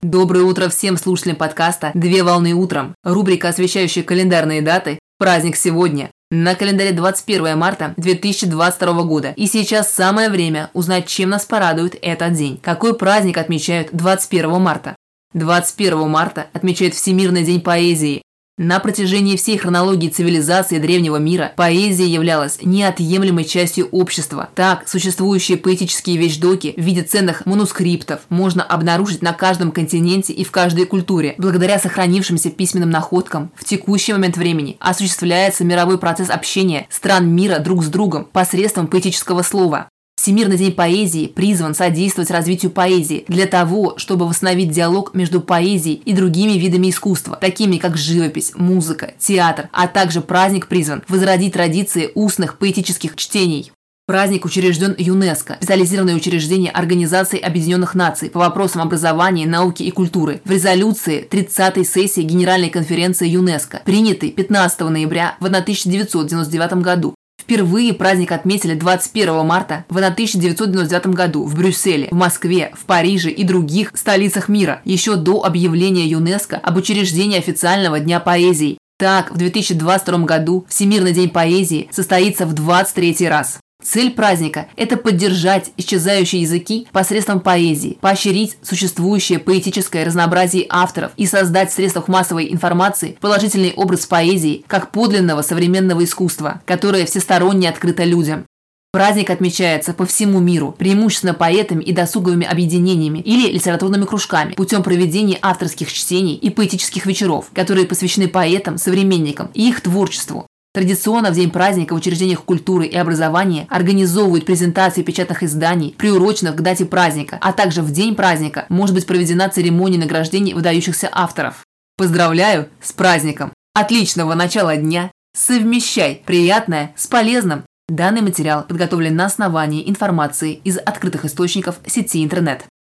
Доброе утро всем слушателям подкаста «Две волны утром». Рубрика, освещающая календарные даты. Праздник сегодня. На календаре 21 марта 2022 года. И сейчас самое время узнать, чем нас порадует этот день. Какой праздник отмечают 21 марта? 21 марта отмечают Всемирный день поэзии. На протяжении всей хронологии цивилизации древнего мира поэзия являлась неотъемлемой частью общества. Так, существующие поэтические вещдоки в виде ценных манускриптов можно обнаружить на каждом континенте и в каждой культуре. Благодаря сохранившимся письменным находкам в текущий момент времени осуществляется мировой процесс общения стран мира друг с другом посредством поэтического слова. Всемирный день поэзии призван содействовать развитию поэзии для того, чтобы восстановить диалог между поэзией и другими видами искусства, такими как живопись, музыка, театр, а также праздник призван возродить традиции устных поэтических чтений. Праздник учрежден ЮНЕСКО, специализированное учреждение Организации Объединенных Наций по вопросам образования, науки и культуры, в резолюции 30-й сессии Генеральной конференции ЮНЕСКо, принятой 15 ноября в 1999 году Впервые праздник отметили 21 марта в 1999 году в Брюсселе, в Москве, в Париже и других столицах мира, еще до объявления ЮНЕСКО об учреждении официального Дня поэзии. Так, в 2022 году Всемирный день поэзии состоится в 23 раз. Цель праздника – это поддержать исчезающие языки посредством поэзии, поощрить существующее поэтическое разнообразие авторов и создать в средствах массовой информации положительный образ поэзии как подлинного современного искусства, которое всесторонне открыто людям. Праздник отмечается по всему миру, преимущественно поэтами и досуговыми объединениями или литературными кружками, путем проведения авторских чтений и поэтических вечеров, которые посвящены поэтам, современникам и их творчеству, Традиционно в день праздника в учреждениях культуры и образования организовывают презентации печатных изданий, приуроченных к дате праздника, а также в день праздника может быть проведена церемония награждения выдающихся авторов. Поздравляю с праздником! Отличного начала дня! Совмещай приятное с полезным! Данный материал подготовлен на основании информации из открытых источников сети интернет.